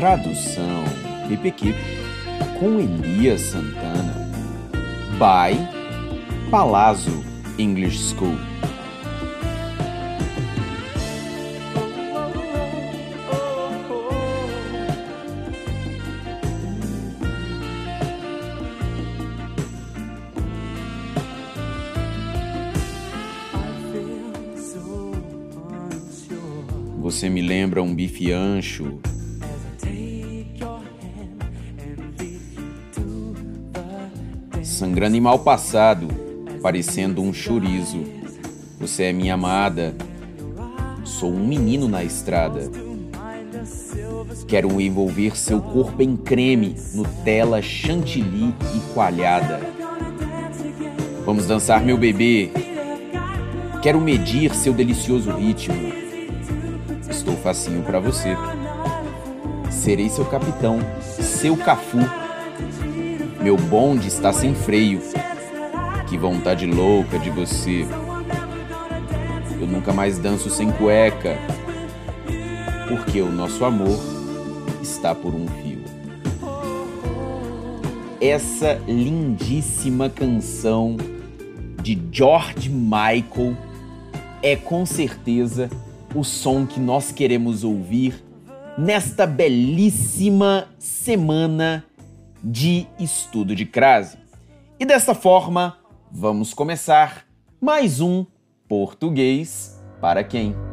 Tradução PPQ com Elias Santana. By Palazzo English School. Você me lembra um bife ancho sangrando em mal passado, parecendo um chorizo. Você é minha amada, sou um menino na estrada. Quero envolver seu corpo em creme, Nutella, chantilly e coalhada. Vamos dançar, meu bebê. Quero medir seu delicioso ritmo. Estou facinho para você. Serei seu capitão, seu cafu meu bonde está sem freio. Que vontade louca de você. Eu nunca mais danço sem cueca. Porque o nosso amor está por um fio. Essa lindíssima canção de George Michael é com certeza o som que nós queremos ouvir nesta belíssima semana de estudo de crase. E dessa forma, vamos começar mais um português para quem?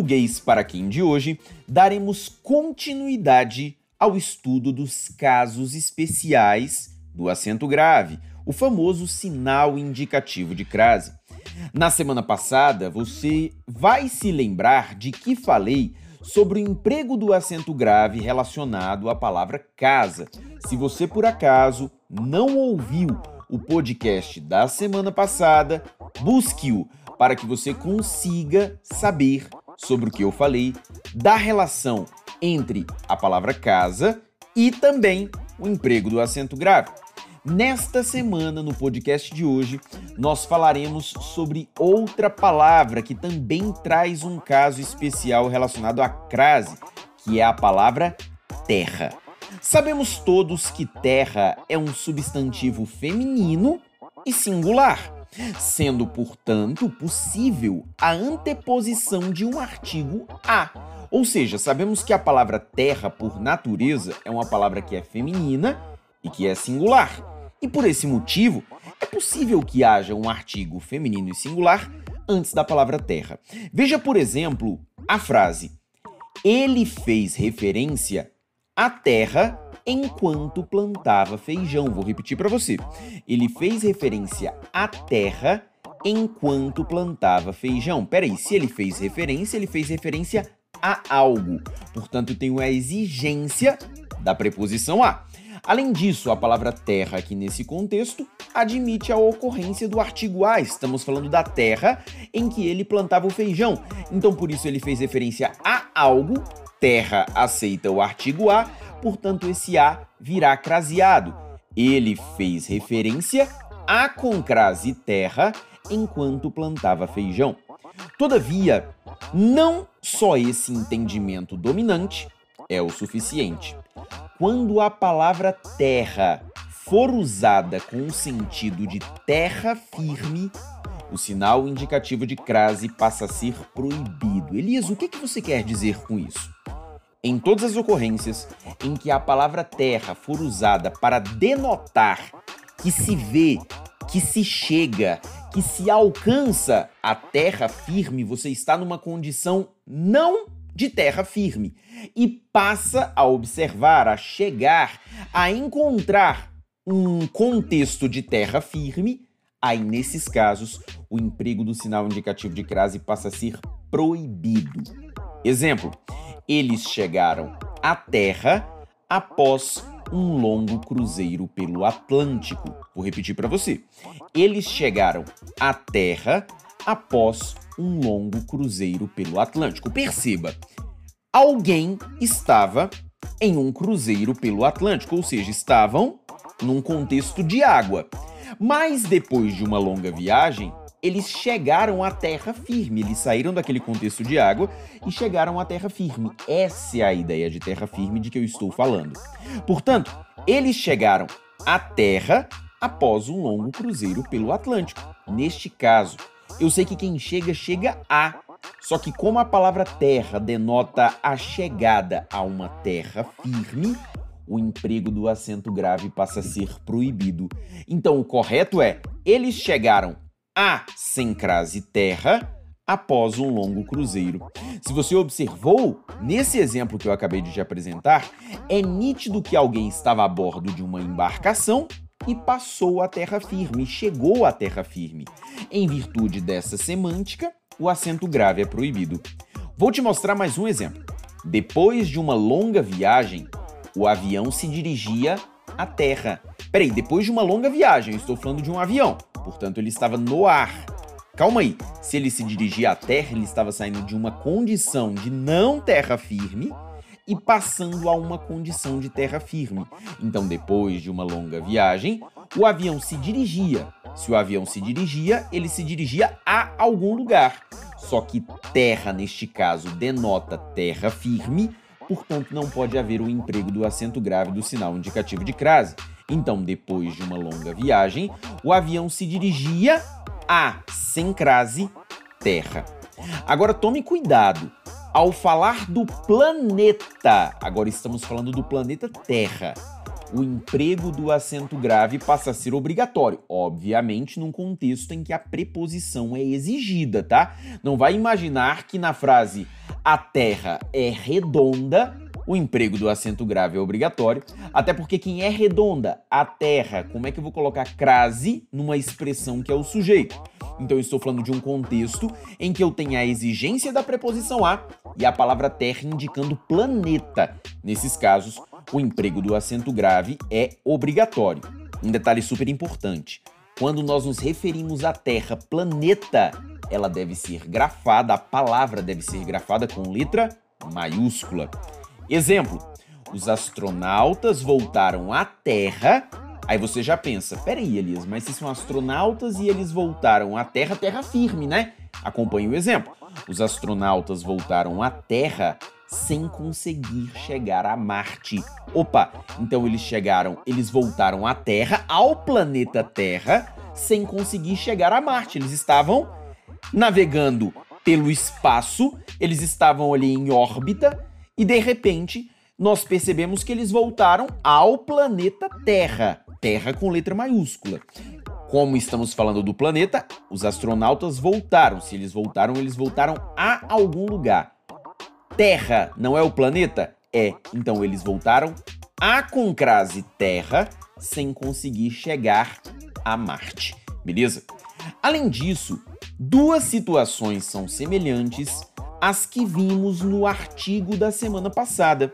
Português para quem de hoje, daremos continuidade ao estudo dos casos especiais do acento grave, o famoso sinal indicativo de crase. Na semana passada, você vai se lembrar de que falei sobre o emprego do acento grave relacionado à palavra casa. Se você por acaso não ouviu o podcast da semana passada, busque-o para que você consiga saber sobre o que eu falei da relação entre a palavra casa e também o emprego do acento grave. Nesta semana, no podcast de hoje, nós falaremos sobre outra palavra que também traz um caso especial relacionado à crase, que é a palavra terra. Sabemos todos que terra é um substantivo feminino e singular sendo, portanto, possível a anteposição de um artigo a. Ou seja, sabemos que a palavra terra, por natureza, é uma palavra que é feminina e que é singular. E por esse motivo, é possível que haja um artigo feminino e singular antes da palavra terra. Veja, por exemplo, a frase: Ele fez referência à terra enquanto plantava feijão. Vou repetir para você. Ele fez referência à terra enquanto plantava feijão. Peraí, se ele fez referência, ele fez referência a algo. Portanto, tenho a exigência da preposição a. Além disso, a palavra terra aqui nesse contexto admite a ocorrência do artigo a. Estamos falando da terra em que ele plantava o feijão. Então, por isso, ele fez referência a algo. Terra aceita o artigo a, portanto, esse A virá craseado. Ele fez referência a concrase terra enquanto plantava feijão. Todavia, não só esse entendimento dominante é o suficiente. Quando a palavra terra for usada com o sentido de terra firme, o sinal indicativo de crase passa a ser proibido. Elias, o que, que você quer dizer com isso? Em todas as ocorrências em que a palavra terra for usada para denotar que se vê, que se chega, que se alcança a terra firme, você está numa condição não de terra firme e passa a observar, a chegar, a encontrar um contexto de terra firme, aí nesses casos o emprego do sinal indicativo de crase passa a ser proibido. Exemplo: eles chegaram à terra após um longo cruzeiro pelo Atlântico. Vou repetir para você. Eles chegaram à Terra após um longo cruzeiro pelo Atlântico. Perceba, alguém estava em um cruzeiro pelo Atlântico, ou seja, estavam num contexto de água. Mas depois de uma longa viagem, eles chegaram à terra firme. Eles saíram daquele contexto de água e chegaram à terra firme. Essa é a ideia de terra firme de que eu estou falando. Portanto, eles chegaram à terra após um longo cruzeiro pelo Atlântico. Neste caso, eu sei que quem chega, chega a. Só que, como a palavra terra denota a chegada a uma terra firme, o emprego do acento grave passa a ser proibido. Então, o correto é: eles chegaram a sem crase terra após um longo cruzeiro. Se você observou, nesse exemplo que eu acabei de te apresentar, é nítido que alguém estava a bordo de uma embarcação e passou a terra firme, chegou à terra firme. Em virtude dessa semântica, o acento grave é proibido. Vou te mostrar mais um exemplo. Depois de uma longa viagem, o avião se dirigia à terra. Peraí, depois de uma longa viagem, estou falando de um avião. Portanto, ele estava no ar. Calma aí, se ele se dirigia à terra, ele estava saindo de uma condição de não terra firme e passando a uma condição de terra firme. Então, depois de uma longa viagem, o avião se dirigia. Se o avião se dirigia, ele se dirigia a algum lugar. Só que terra, neste caso, denota terra firme, portanto, não pode haver o emprego do acento grave do sinal indicativo de crase. Então, depois de uma longa viagem, o avião se dirigia a, sem crase, Terra. Agora tome cuidado. Ao falar do planeta, agora estamos falando do planeta Terra, o emprego do acento grave passa a ser obrigatório, obviamente num contexto em que a preposição é exigida, tá? Não vai imaginar que na frase a Terra é redonda o emprego do acento grave é obrigatório, até porque quem é redonda, a terra, como é que eu vou colocar crase numa expressão que é o sujeito? Então eu estou falando de um contexto em que eu tenho a exigência da preposição a e a palavra terra indicando planeta. Nesses casos, o emprego do acento grave é obrigatório. Um detalhe super importante: quando nós nos referimos à Terra planeta, ela deve ser grafada, a palavra deve ser grafada com letra maiúscula. Exemplo: os astronautas voltaram à Terra. Aí você já pensa, peraí, Elias, mas se são astronautas e eles voltaram à Terra, terra firme, né? Acompanhe o exemplo. Os astronautas voltaram à Terra sem conseguir chegar a Marte. Opa, então eles chegaram, eles voltaram à Terra, ao planeta Terra, sem conseguir chegar a Marte. Eles estavam navegando pelo espaço, eles estavam ali em órbita e de repente nós percebemos que eles voltaram ao planeta Terra, Terra com letra maiúscula. Como estamos falando do planeta, os astronautas voltaram. Se eles voltaram, eles voltaram a algum lugar. Terra não é o planeta? É. Então eles voltaram a concrase Terra sem conseguir chegar a Marte. Beleza? Além disso, duas situações são semelhantes as que vimos no artigo da semana passada.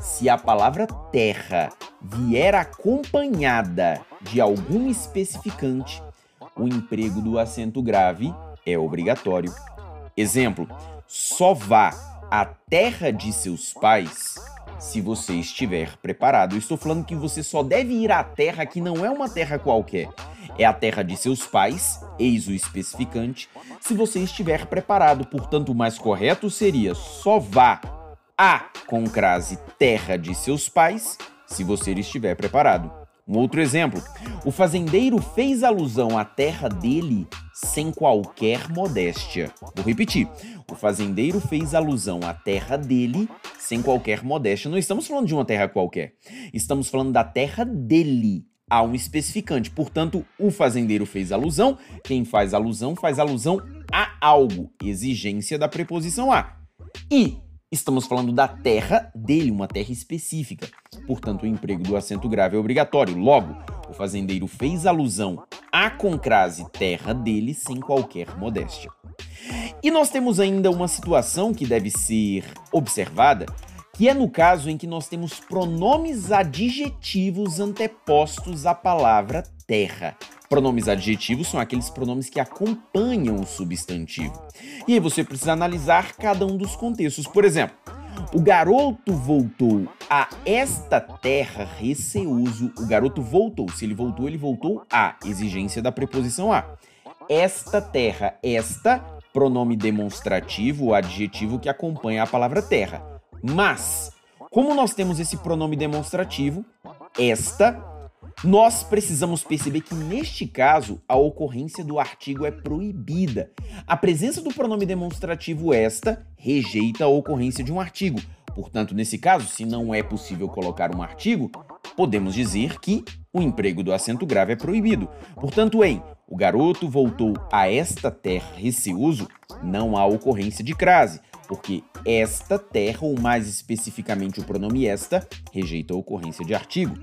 Se a palavra terra vier acompanhada de algum especificante, o emprego do acento grave é obrigatório. Exemplo: só vá à terra de seus pais se você estiver preparado. Eu estou falando que você só deve ir à terra que não é uma terra qualquer é a terra de seus pais, eis o especificante, se você estiver preparado. Portanto, o mais correto seria só vá a com crase terra de seus pais, se você estiver preparado. Um outro exemplo: o fazendeiro fez alusão à terra dele sem qualquer modéstia. Vou repetir: o fazendeiro fez alusão à terra dele sem qualquer modéstia. Não estamos falando de uma terra qualquer, estamos falando da terra dele, há um especificante. Portanto, o fazendeiro fez alusão, quem faz alusão faz alusão a algo, exigência da preposição a. E estamos falando da terra dele, uma terra específica. Portanto, o emprego do acento grave é obrigatório. Logo, o fazendeiro fez alusão à concrase terra dele sem qualquer modéstia. E nós temos ainda uma situação que deve ser observada, que é no caso em que nós temos pronomes adjetivos antepostos à palavra terra. Pronomes adjetivos são aqueles pronomes que acompanham o substantivo. E aí você precisa analisar cada um dos contextos. Por exemplo, o garoto voltou a esta terra receoso. O garoto voltou. Se ele voltou, ele voltou a exigência da preposição a. Esta terra, esta, pronome demonstrativo, o adjetivo que acompanha a palavra terra. Mas, como nós temos esse pronome demonstrativo, esta, nós precisamos perceber que neste caso a ocorrência do artigo é proibida. A presença do pronome demonstrativo esta rejeita a ocorrência de um artigo. Portanto, nesse caso, se não é possível colocar um artigo, podemos dizer que o emprego do acento grave é proibido. Portanto, em o garoto voltou a esta terra receoso, não há ocorrência de crase porque esta terra, ou mais especificamente o pronome esta, rejeita a ocorrência de artigo.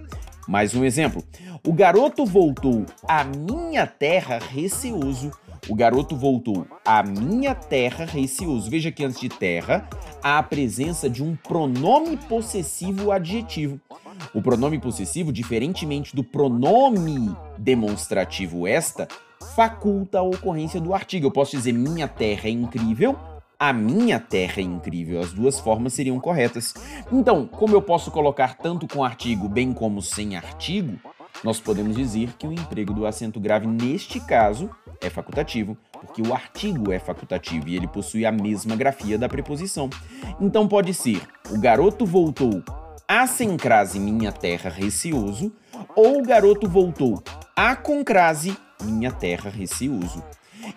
Mais um exemplo. O garoto voltou à minha terra receoso. O garoto voltou à minha terra receoso. Veja que antes de terra há a presença de um pronome possessivo adjetivo. O pronome possessivo, diferentemente do pronome demonstrativo esta, faculta a ocorrência do artigo. Eu posso dizer minha terra é incrível a minha terra é incrível. As duas formas seriam corretas. Então, como eu posso colocar tanto com artigo bem como sem artigo, nós podemos dizer que o emprego do acento grave neste caso é facultativo, porque o artigo é facultativo e ele possui a mesma grafia da preposição. Então pode ser: o garoto voltou a sem crase minha terra receoso, ou o garoto voltou a com crase minha terra receoso.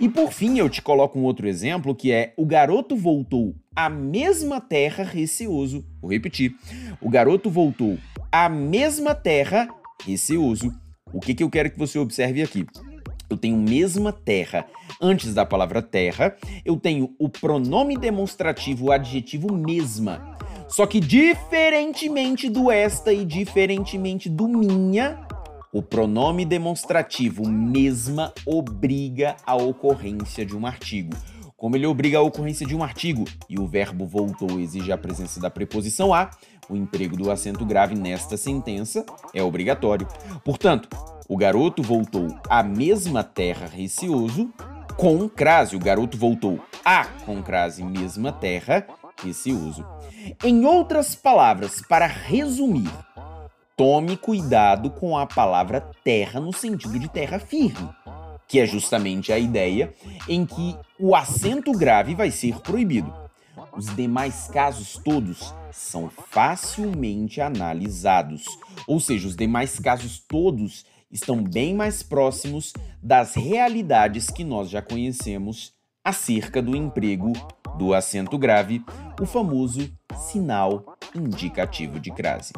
E por fim, eu te coloco um outro exemplo que é o garoto voltou à mesma terra receoso. Vou repetir. O garoto voltou à mesma terra receoso. O que, que eu quero que você observe aqui? Eu tenho mesma terra. Antes da palavra terra, eu tenho o pronome demonstrativo, o adjetivo mesma. Só que diferentemente do esta e diferentemente do minha, o pronome demonstrativo mesma obriga a ocorrência de um artigo. Como ele obriga a ocorrência de um artigo e o verbo voltou exige a presença da preposição a, o emprego do acento grave nesta sentença é obrigatório. Portanto, o garoto voltou à mesma terra receoso com crase. O garoto voltou a com crase mesma terra receoso. Em outras palavras, para resumir, tome cuidado com a palavra terra no sentido de terra firme, que é justamente a ideia em que o acento grave vai ser proibido. Os demais casos todos são facilmente analisados, ou seja, os demais casos todos estão bem mais próximos das realidades que nós já conhecemos acerca do emprego do acento grave, o famoso sinal indicativo de crase.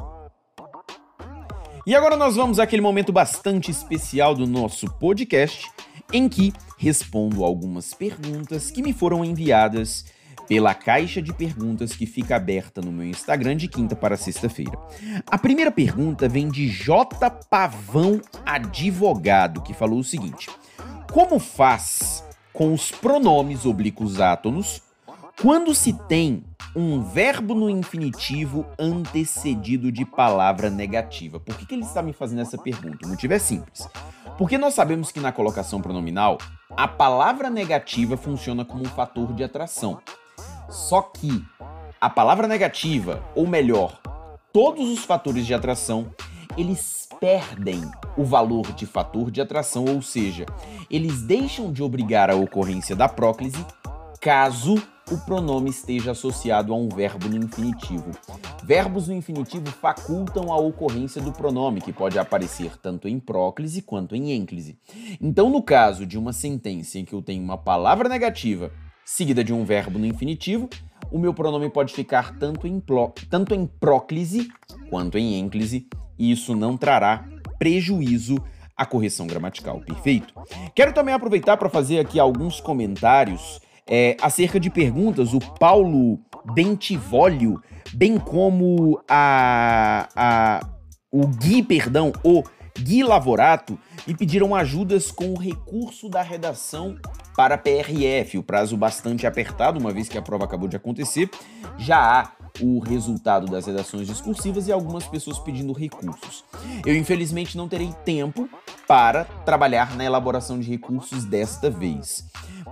E agora nós vamos àquele momento bastante especial do nosso podcast, em que respondo algumas perguntas que me foram enviadas pela caixa de perguntas que fica aberta no meu Instagram de quinta para sexta-feira. A primeira pergunta vem de J Pavão Advogado, que falou o seguinte: Como faz com os pronomes oblíquos átonos quando se tem um verbo no infinitivo antecedido de palavra negativa. Por que, que ele está me fazendo essa pergunta? O motivo é simples. Porque nós sabemos que na colocação pronominal, a palavra negativa funciona como um fator de atração. Só que a palavra negativa, ou melhor, todos os fatores de atração, eles perdem o valor de fator de atração, ou seja, eles deixam de obrigar a ocorrência da próclise caso o pronome esteja associado a um verbo no infinitivo. Verbos no infinitivo facultam a ocorrência do pronome, que pode aparecer tanto em próclise quanto em ênclise. Então, no caso de uma sentença em que eu tenho uma palavra negativa seguida de um verbo no infinitivo, o meu pronome pode ficar tanto em, tanto em próclise quanto em ênclise, e isso não trará prejuízo à correção gramatical. Perfeito? Quero também aproveitar para fazer aqui alguns comentários é, acerca de perguntas. O Paulo Bentivolio, bem como a, a, o Gui, perdão, o Gui Lavorato, me pediram ajudas com o recurso da redação para PRF, o prazo bastante apertado, uma vez que a prova acabou de acontecer. Já há o resultado das redações discursivas e algumas pessoas pedindo recursos. Eu, infelizmente, não terei tempo para trabalhar na elaboração de recursos desta vez.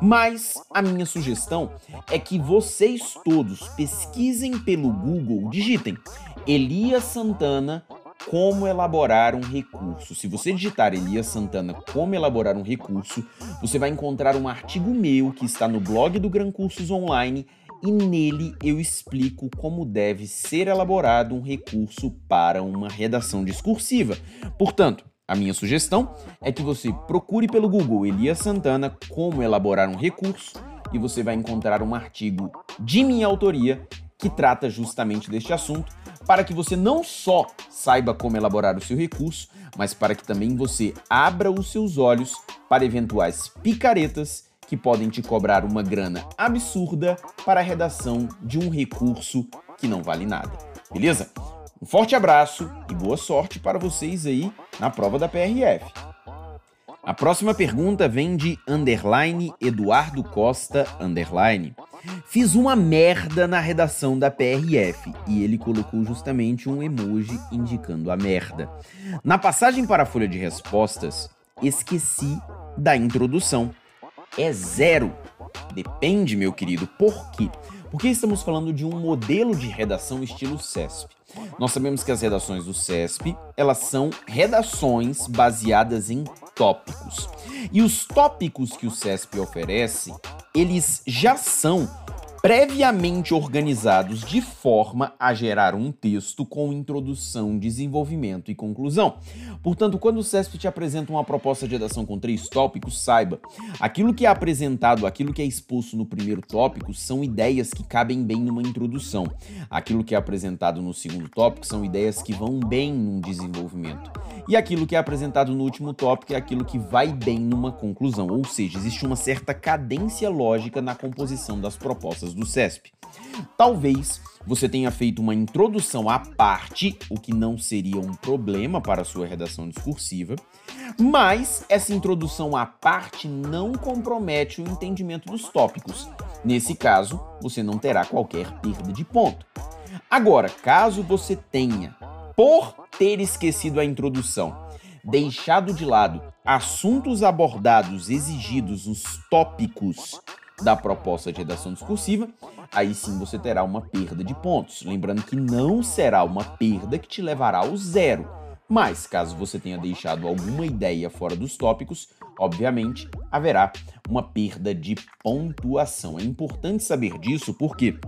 Mas a minha sugestão é que vocês todos pesquisem pelo Google, digitem Elias Santana como elaborar um recurso. Se você digitar Elias Santana como elaborar um recurso, você vai encontrar um artigo meu que está no blog do Gran Cursos Online e nele eu explico como deve ser elaborado um recurso para uma redação discursiva. Portanto, a minha sugestão é que você procure pelo Google Elias Santana como elaborar um recurso e você vai encontrar um artigo de minha autoria que trata justamente deste assunto, para que você não só saiba como elaborar o seu recurso, mas para que também você abra os seus olhos para eventuais picaretas que podem te cobrar uma grana absurda para a redação de um recurso que não vale nada. Beleza? Um forte abraço e boa sorte para vocês aí na prova da PRF. A próxima pergunta vem de underline Eduardo Costa underline. Fiz uma merda na redação da PRF e ele colocou justamente um emoji indicando a merda. Na passagem para a folha de respostas, esqueci da introdução. É zero. Depende, meu querido. Por quê? Porque estamos falando de um modelo de redação estilo CESP. Nós sabemos que as redações do CESP, elas são redações baseadas em tópicos. E os tópicos que o CESP oferece, eles já são previamente organizados de forma a gerar um texto com introdução, desenvolvimento e conclusão. Portanto, quando o CESP te apresenta uma proposta de redação com três tópicos, saiba, aquilo que é apresentado, aquilo que é exposto no primeiro tópico são ideias que cabem bem numa introdução. Aquilo que é apresentado no segundo tópico são ideias que vão bem num desenvolvimento. E aquilo que é apresentado no último tópico é aquilo que vai bem numa conclusão, ou seja, existe uma certa cadência lógica na composição das propostas do CESP. Talvez você tenha feito uma introdução à parte, o que não seria um problema para a sua redação discursiva, mas essa introdução à parte não compromete o entendimento dos tópicos. Nesse caso, você não terá qualquer perda de ponto. Agora, caso você tenha, por ter esquecido a introdução, deixado de lado assuntos abordados exigidos nos tópicos da proposta de redação discursiva, aí sim você terá uma perda de pontos. Lembrando que não será uma perda que te levará ao zero. Mas caso você tenha deixado alguma ideia fora dos tópicos, obviamente haverá uma perda de pontuação. É importante saber disso porque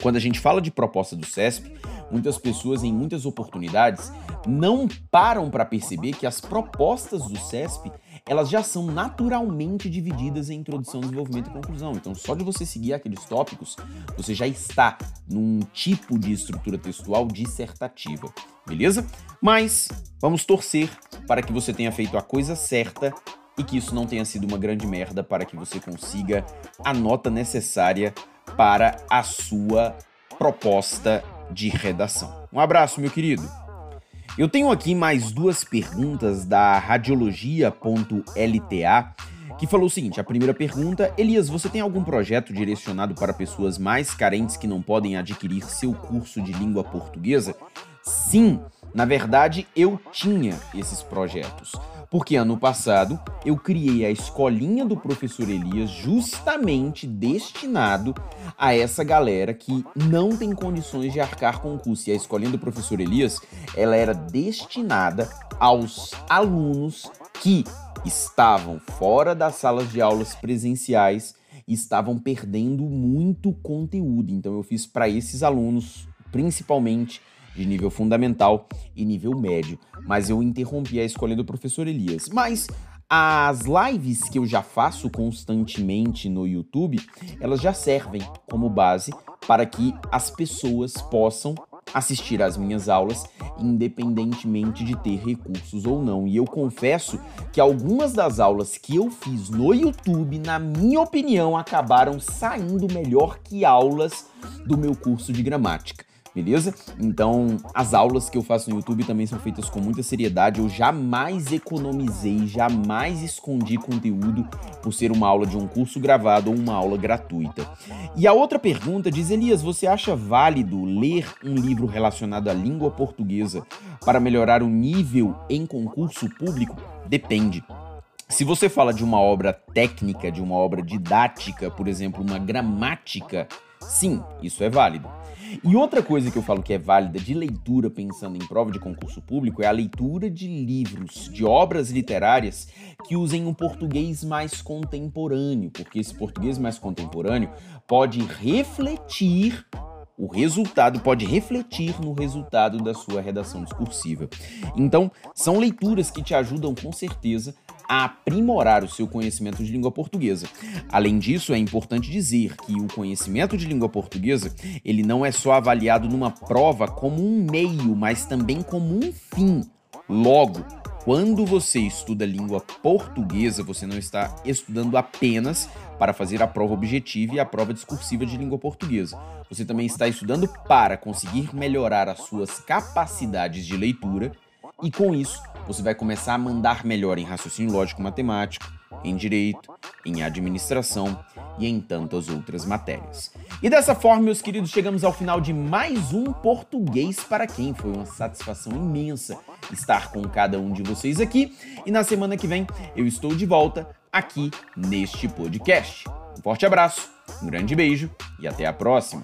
quando a gente fala de proposta do CESP, muitas pessoas em muitas oportunidades não param para perceber que as propostas do CESP elas já são naturalmente divididas em introdução, desenvolvimento e conclusão. Então, só de você seguir aqueles tópicos, você já está num tipo de estrutura textual dissertativa, beleza? Mas vamos torcer para que você tenha feito a coisa certa e que isso não tenha sido uma grande merda para que você consiga a nota necessária para a sua proposta de redação. Um abraço, meu querido. Eu tenho aqui mais duas perguntas da radiologia.lta que falou o seguinte: a primeira pergunta, Elias, você tem algum projeto direcionado para pessoas mais carentes que não podem adquirir seu curso de língua portuguesa? Sim, na verdade eu tinha esses projetos. Porque ano passado eu criei a escolinha do professor Elias justamente destinado a essa galera que não tem condições de arcar com o curso. E a escolinha do professor Elias, ela era destinada aos alunos que estavam fora das salas de aulas presenciais e estavam perdendo muito conteúdo. Então eu fiz para esses alunos, principalmente de nível fundamental e nível médio. Mas eu interrompi a escolha do professor Elias. Mas as lives que eu já faço constantemente no YouTube, elas já servem como base para que as pessoas possam assistir às minhas aulas, independentemente de ter recursos ou não. E eu confesso que algumas das aulas que eu fiz no YouTube, na minha opinião, acabaram saindo melhor que aulas do meu curso de gramática beleza? Então, as aulas que eu faço no YouTube também são feitas com muita seriedade. Eu jamais economizei, jamais escondi conteúdo por ser uma aula de um curso gravado ou uma aula gratuita. E a outra pergunta diz: Elias, você acha válido ler um livro relacionado à língua portuguesa para melhorar o nível em concurso público? Depende. Se você fala de uma obra técnica, de uma obra didática, por exemplo, uma gramática, sim, isso é válido. E outra coisa que eu falo que é válida de leitura pensando em prova de concurso público é a leitura de livros, de obras literárias que usem um português mais contemporâneo, porque esse português mais contemporâneo pode refletir o resultado pode refletir no resultado da sua redação discursiva. Então, são leituras que te ajudam com certeza a aprimorar o seu conhecimento de língua portuguesa. Além disso, é importante dizer que o conhecimento de língua portuguesa, ele não é só avaliado numa prova como um meio, mas também como um fim. Logo, quando você estuda língua portuguesa, você não está estudando apenas para fazer a prova objetiva e a prova discursiva de língua portuguesa. Você também está estudando para conseguir melhorar as suas capacidades de leitura e, com isso, você vai começar a mandar melhor em raciocínio lógico matemático, em direito, em administração e em tantas outras matérias. E dessa forma, meus queridos, chegamos ao final de mais um Português para quem foi uma satisfação imensa estar com cada um de vocês aqui. E na semana que vem eu estou de volta aqui neste podcast. Um forte abraço, um grande beijo e até a próxima.